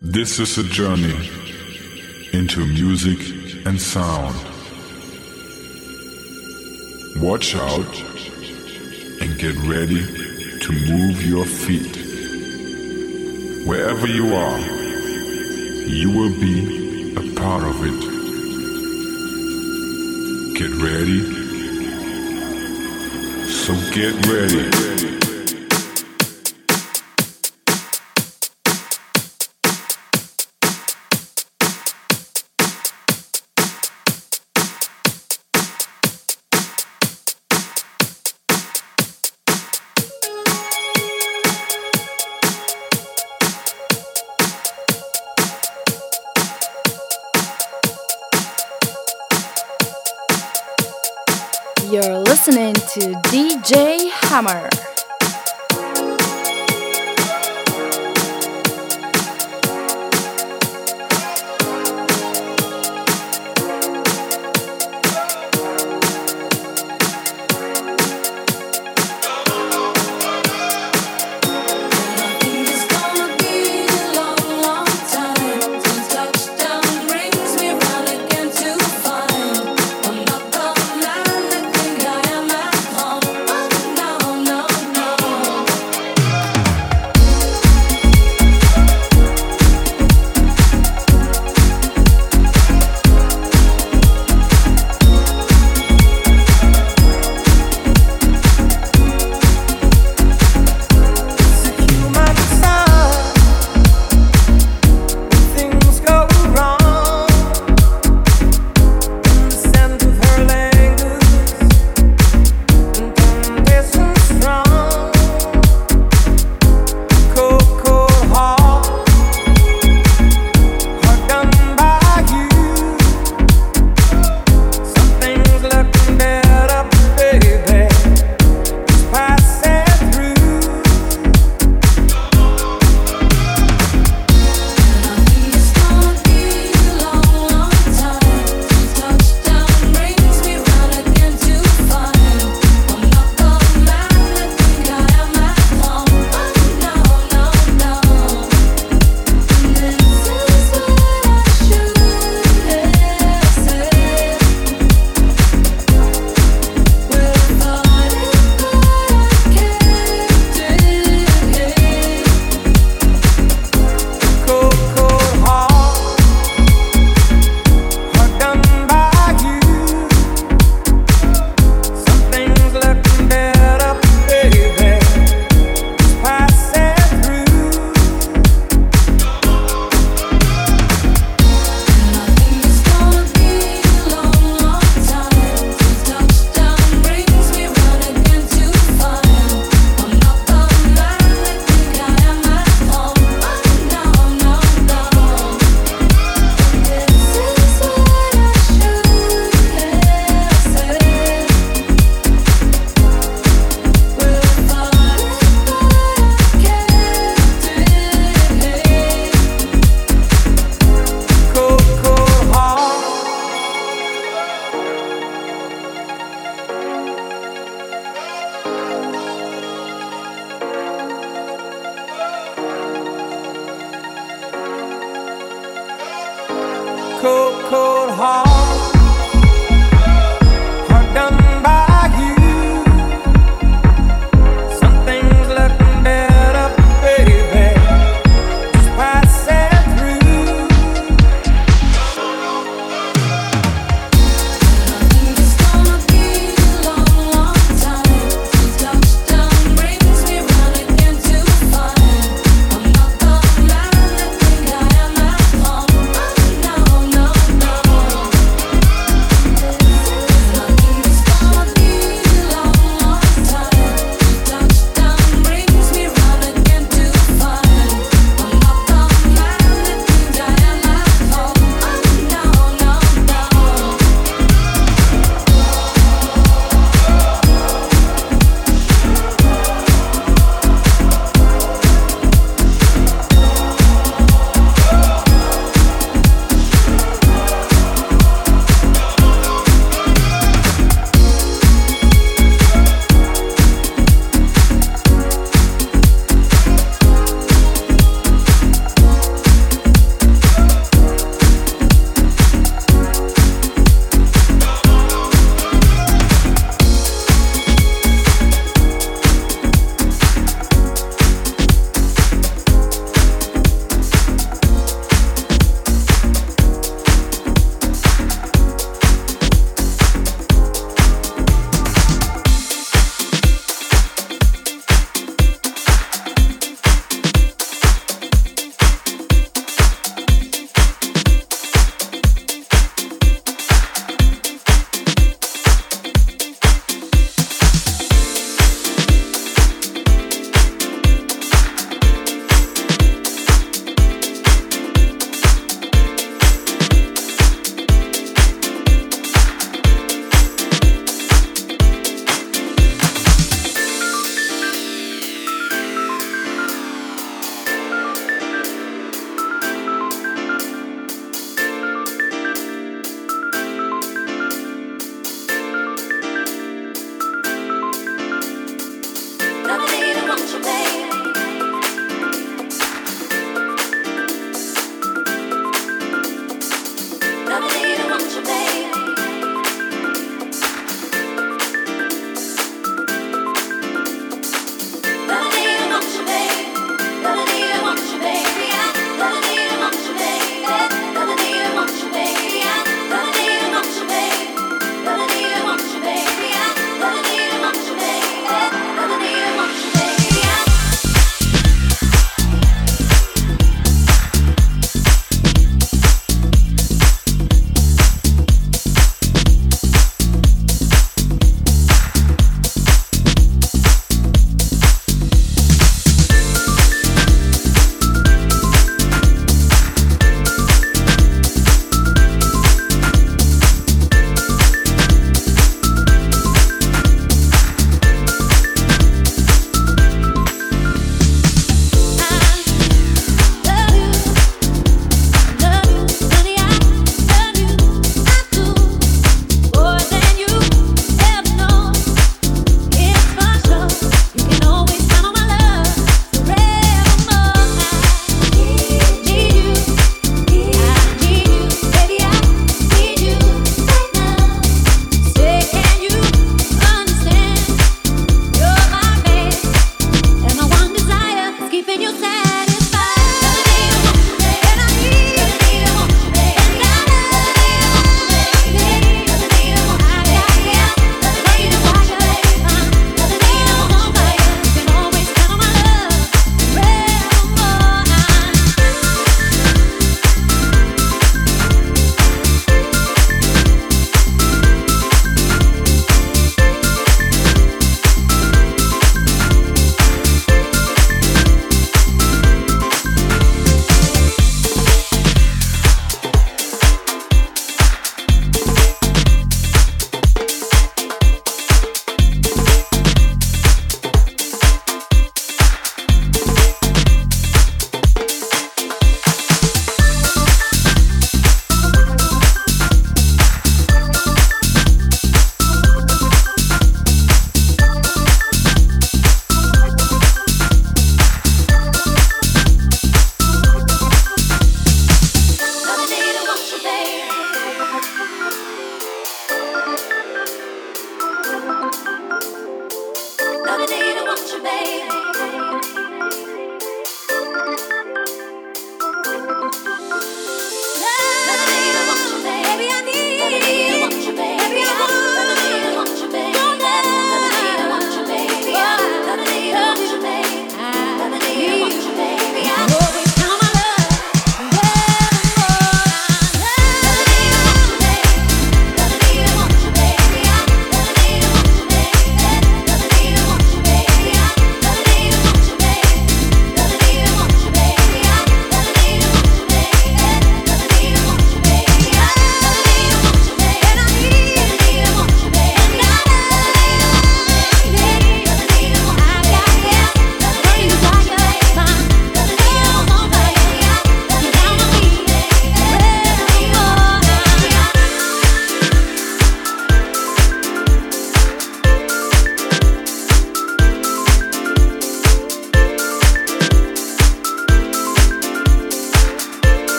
This is a journey into music and sound. Watch out and get ready to move your feet. Wherever you are, you will be a part of it. Get ready. So get ready. DJ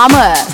Hammer.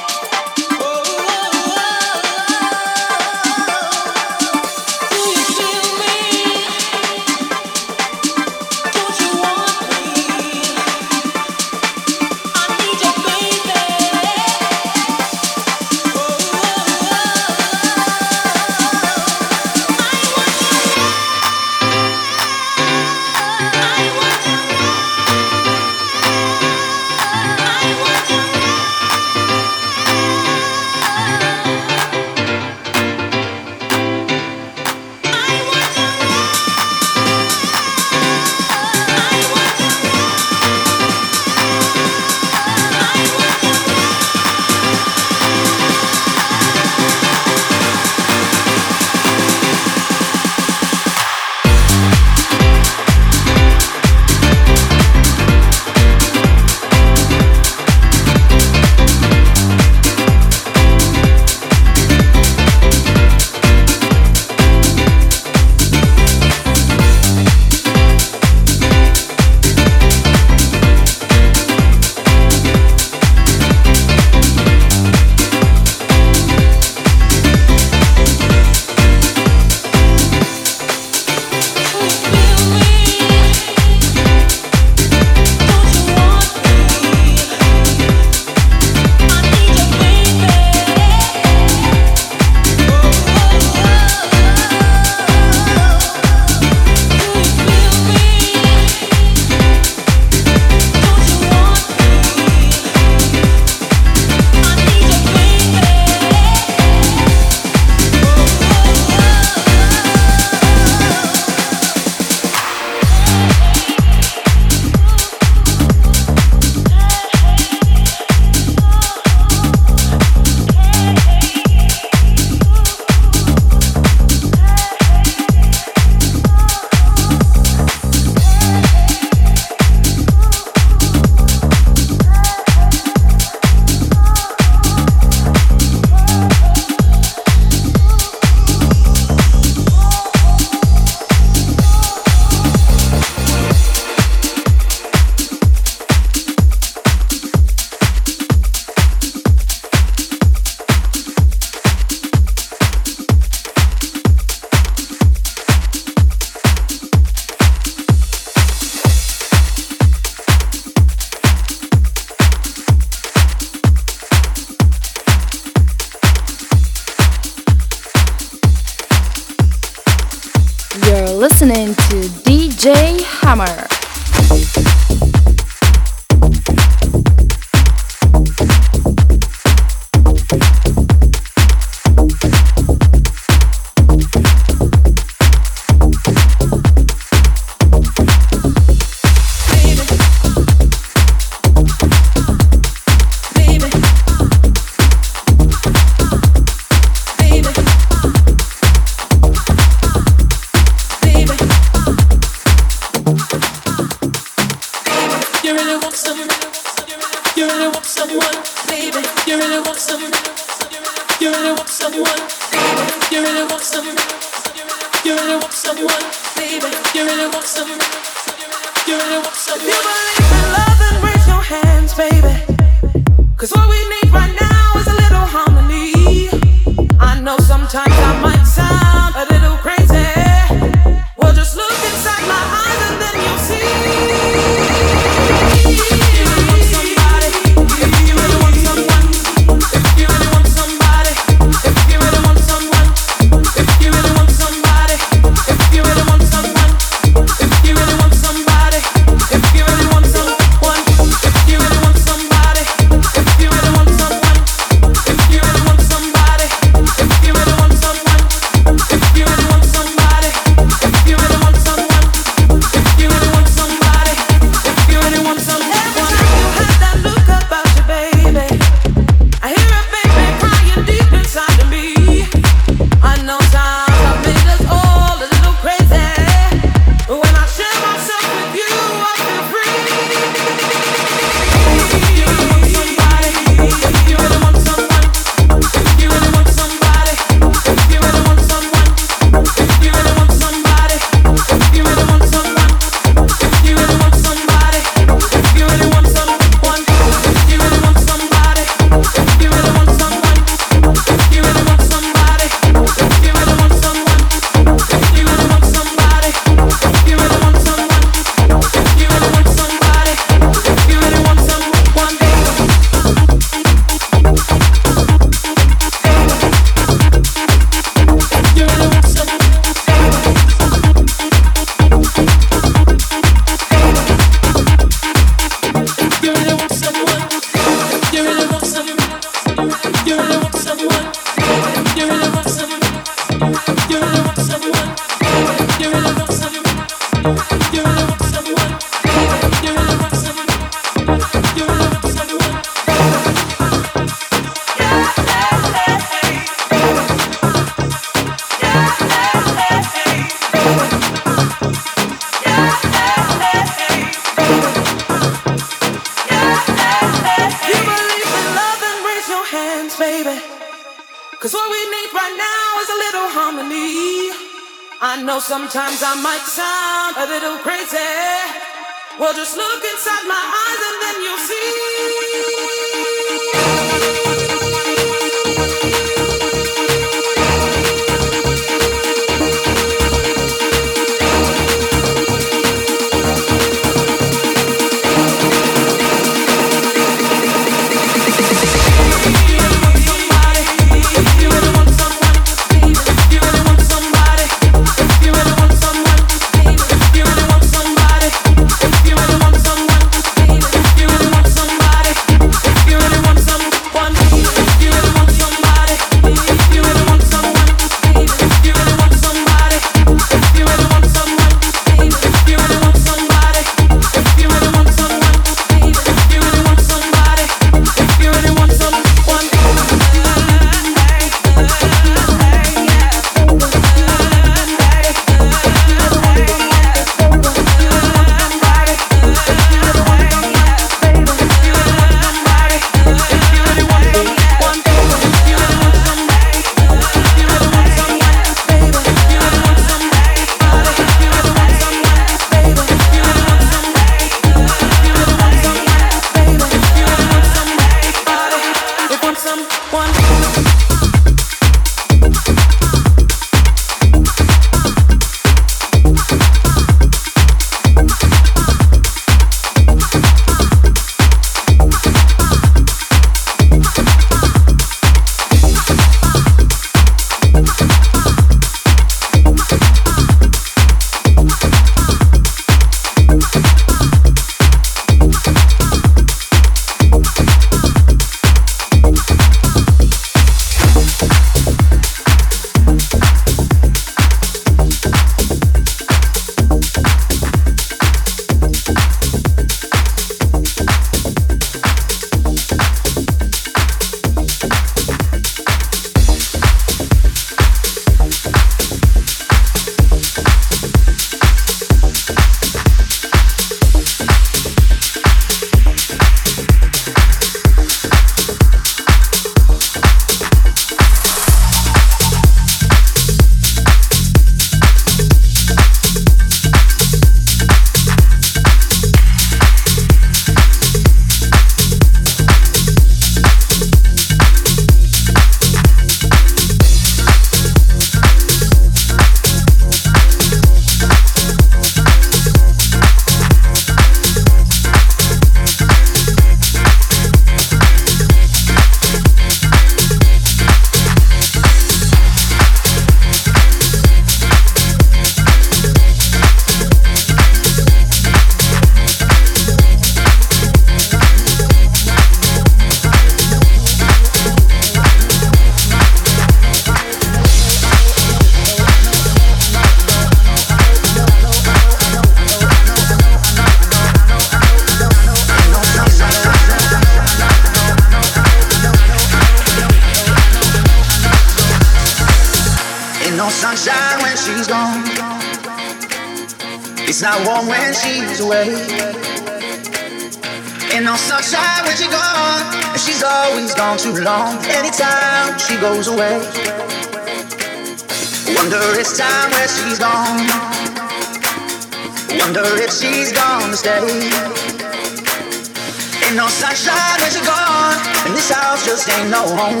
No home.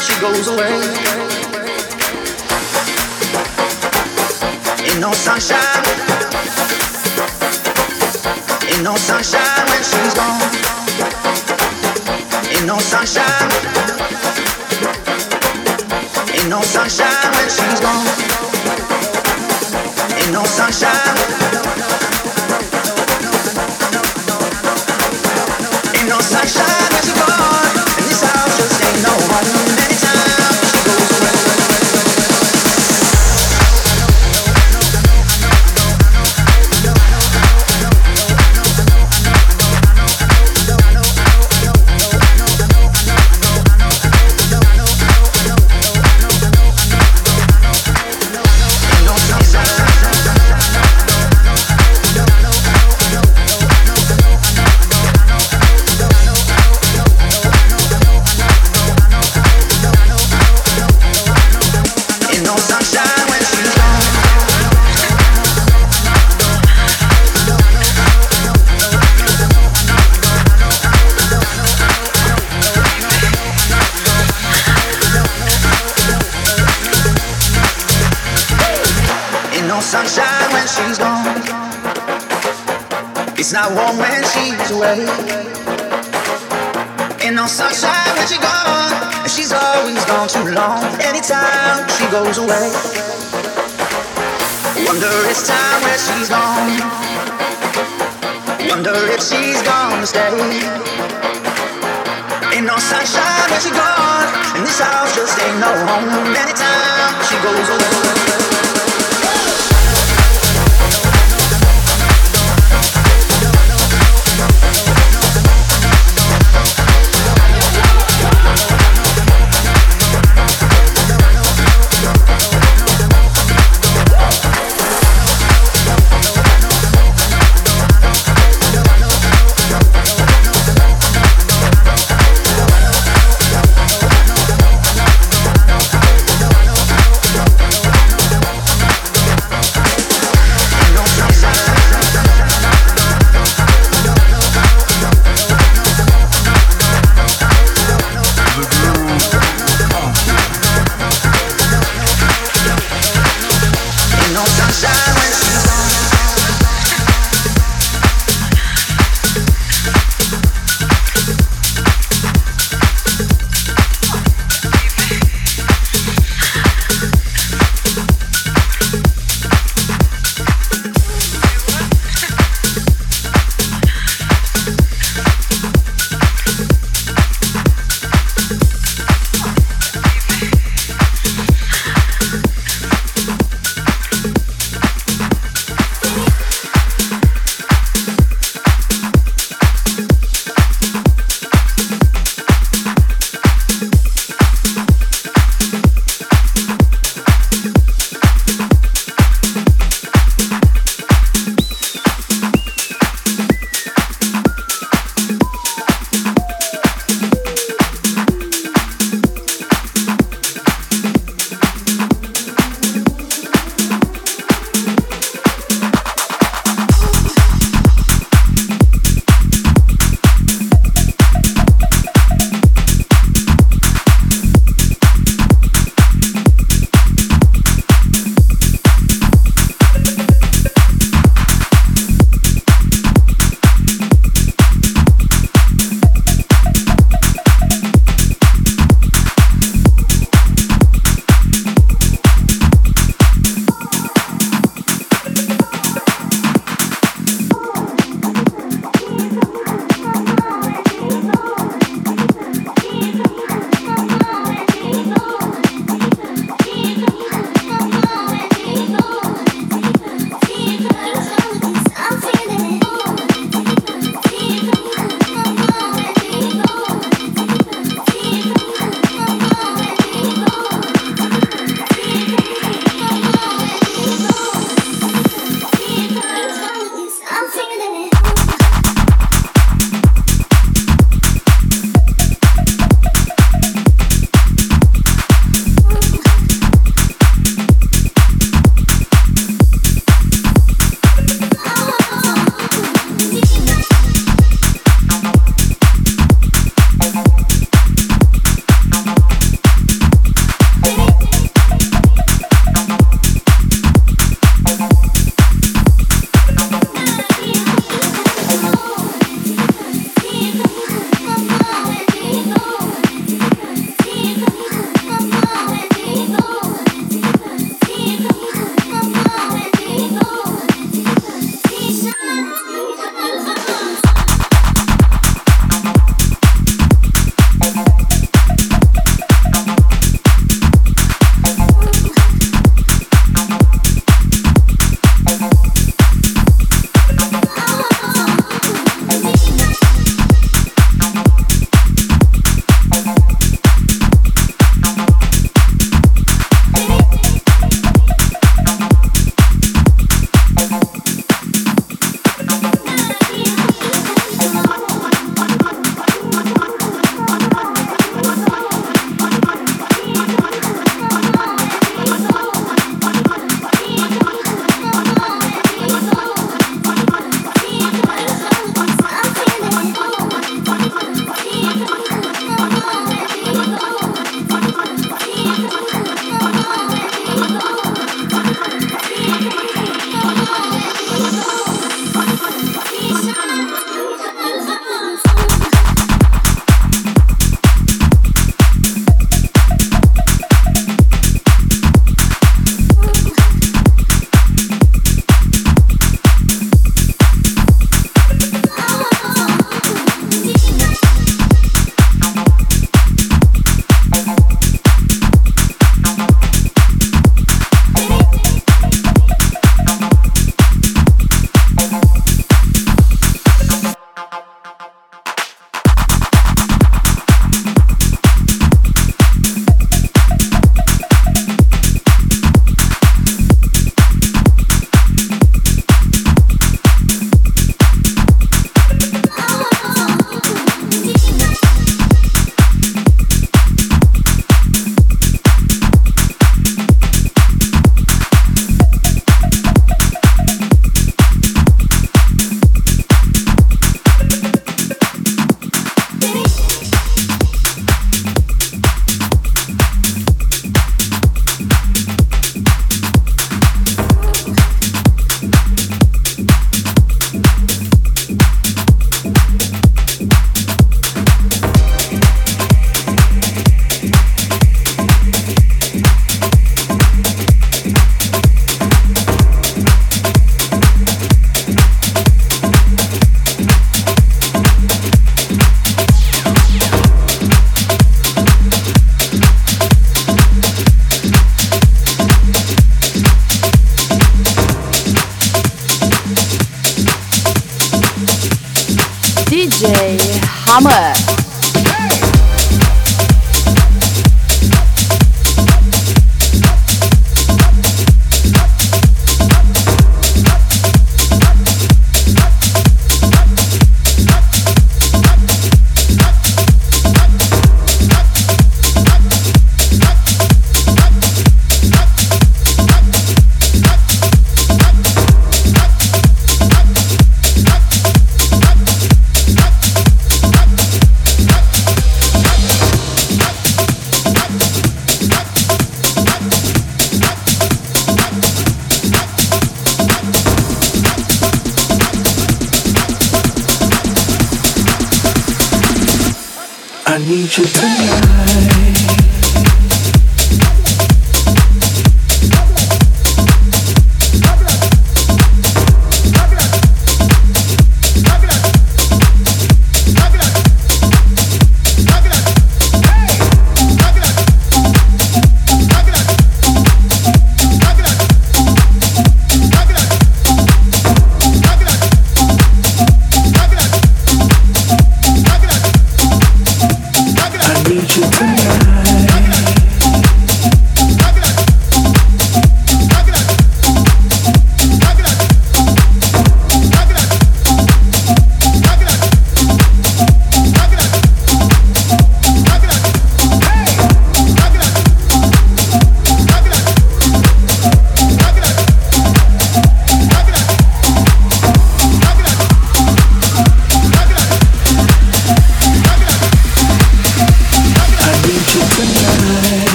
She goes away. Ain't no sunshine. Ain't no sunshine when she's gone. Ain't no sunshine. Ain't no sunshine when she's gone. Ain't no sunshine. Ain't no sunshine away. Ain't no sunshine when she's gone. And she's always gone too long. Anytime she goes away. Wonder it's time where she's gone. Wonder if she's gonna stay. Ain't no sunshine when she's gone. And this house just ain't no home. Anytime she goes away.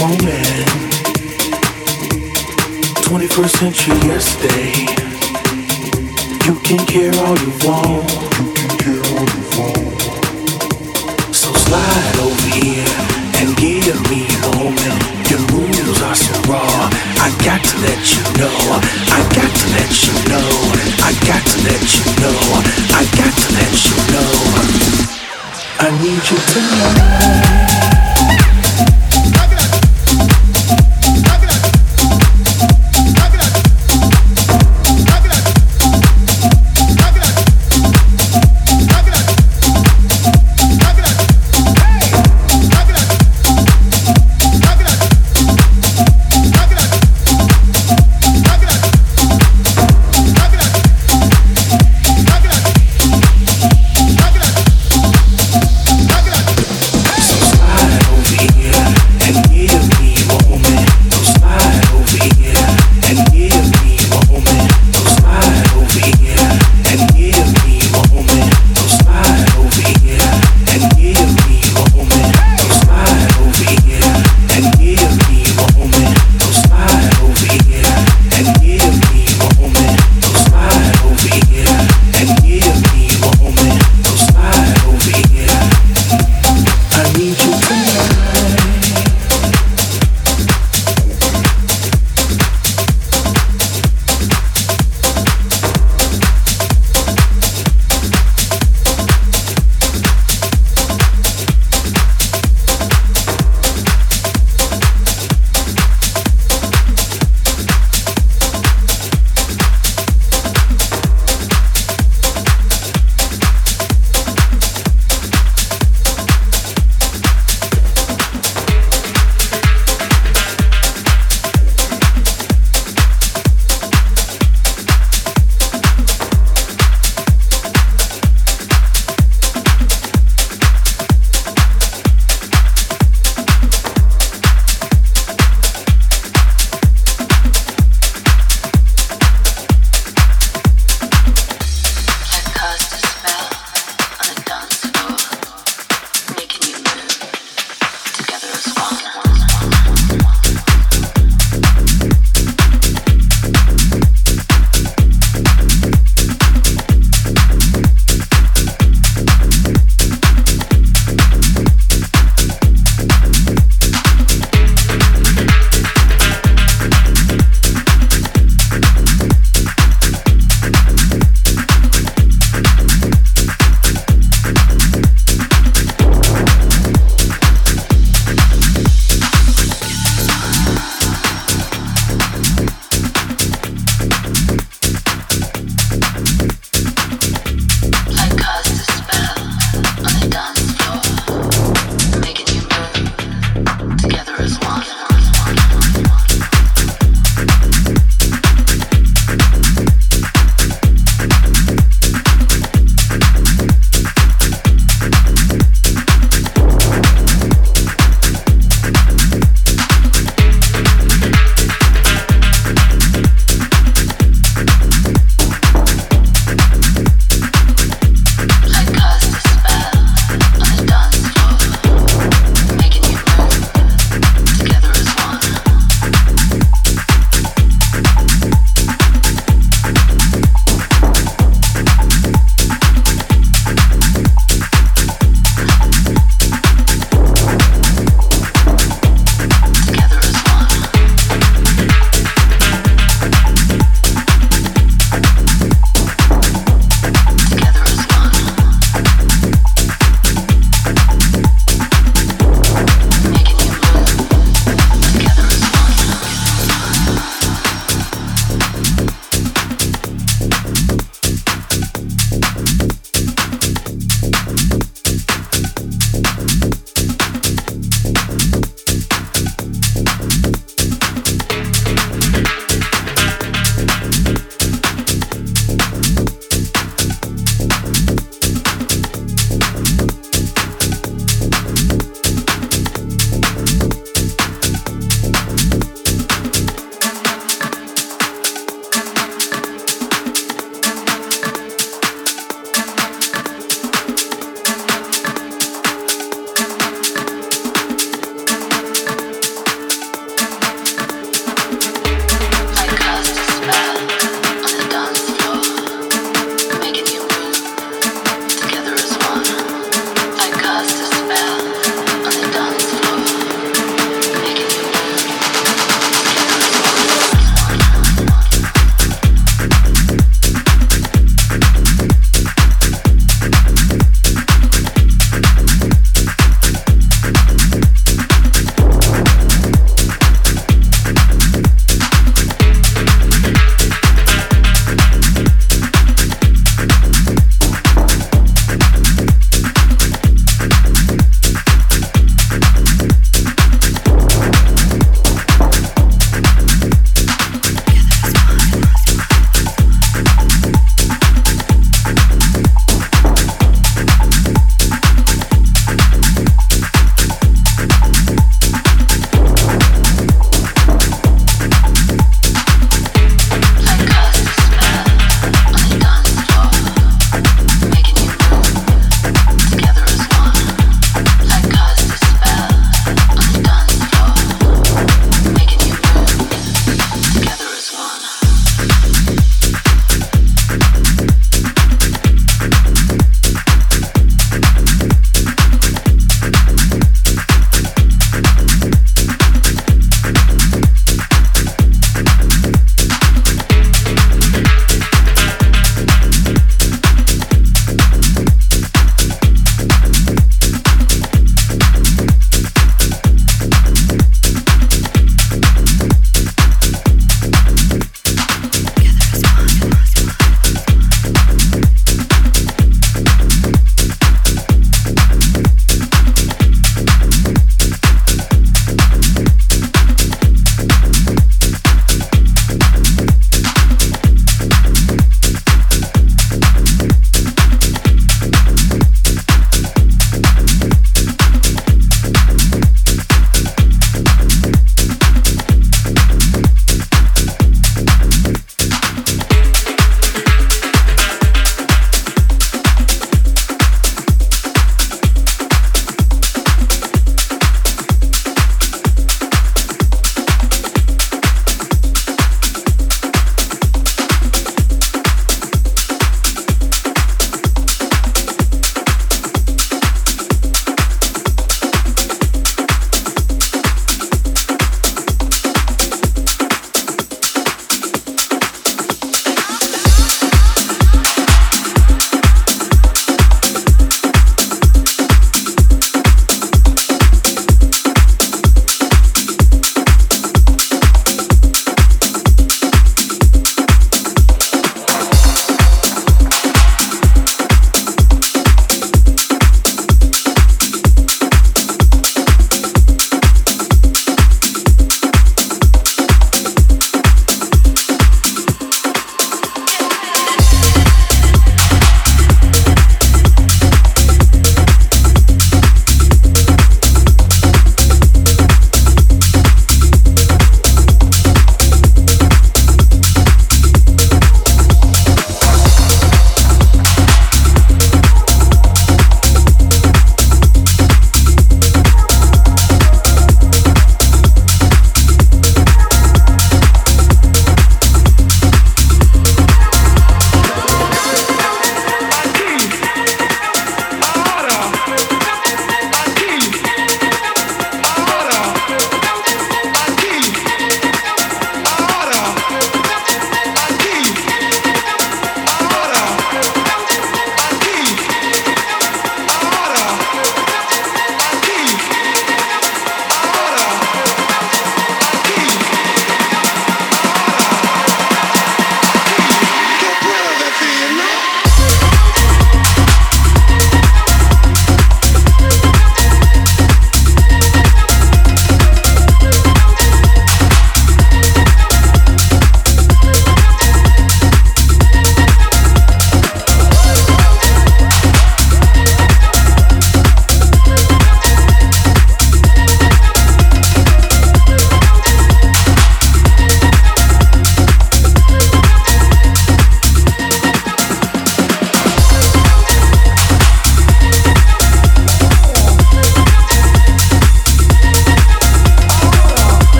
Moment. 21st century yesterday. You can care all you want. So slide over here and give me a moment. Your moves are so raw. I got to let you know. I got to let you know. I got to let you know. I got to let you know. I need you tonight.